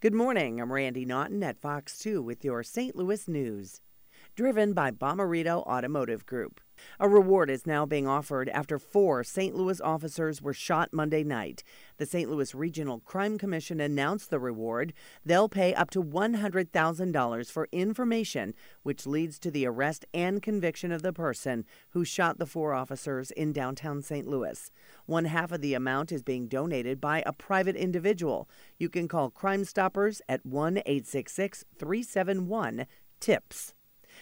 Good morning. I'm Randy Naughton at Fox 2 with your St. Louis news. Driven by Bomarito Automotive Group. A reward is now being offered after four St. Louis officers were shot Monday night. The St. Louis Regional Crime Commission announced the reward. They'll pay up to $100,000 for information which leads to the arrest and conviction of the person who shot the four officers in downtown St. Louis. One half of the amount is being donated by a private individual. You can call Crime Stoppers at 1 866 371 TIPS.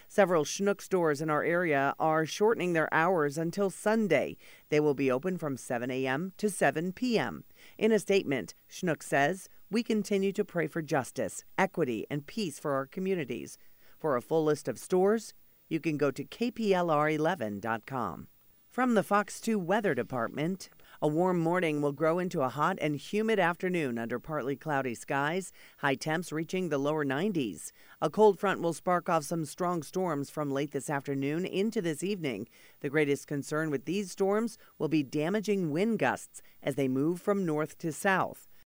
Several Schnuck stores in our area are shortening their hours until Sunday. They will be open from 7 a.m. to 7 p.m. In a statement, Schnuck says, We continue to pray for justice, equity, and peace for our communities. For a full list of stores, you can go to kplr11.com. From the Fox 2 Weather Department, a warm morning will grow into a hot and humid afternoon under partly cloudy skies, high temps reaching the lower 90s. A cold front will spark off some strong storms from late this afternoon into this evening. The greatest concern with these storms will be damaging wind gusts as they move from north to south.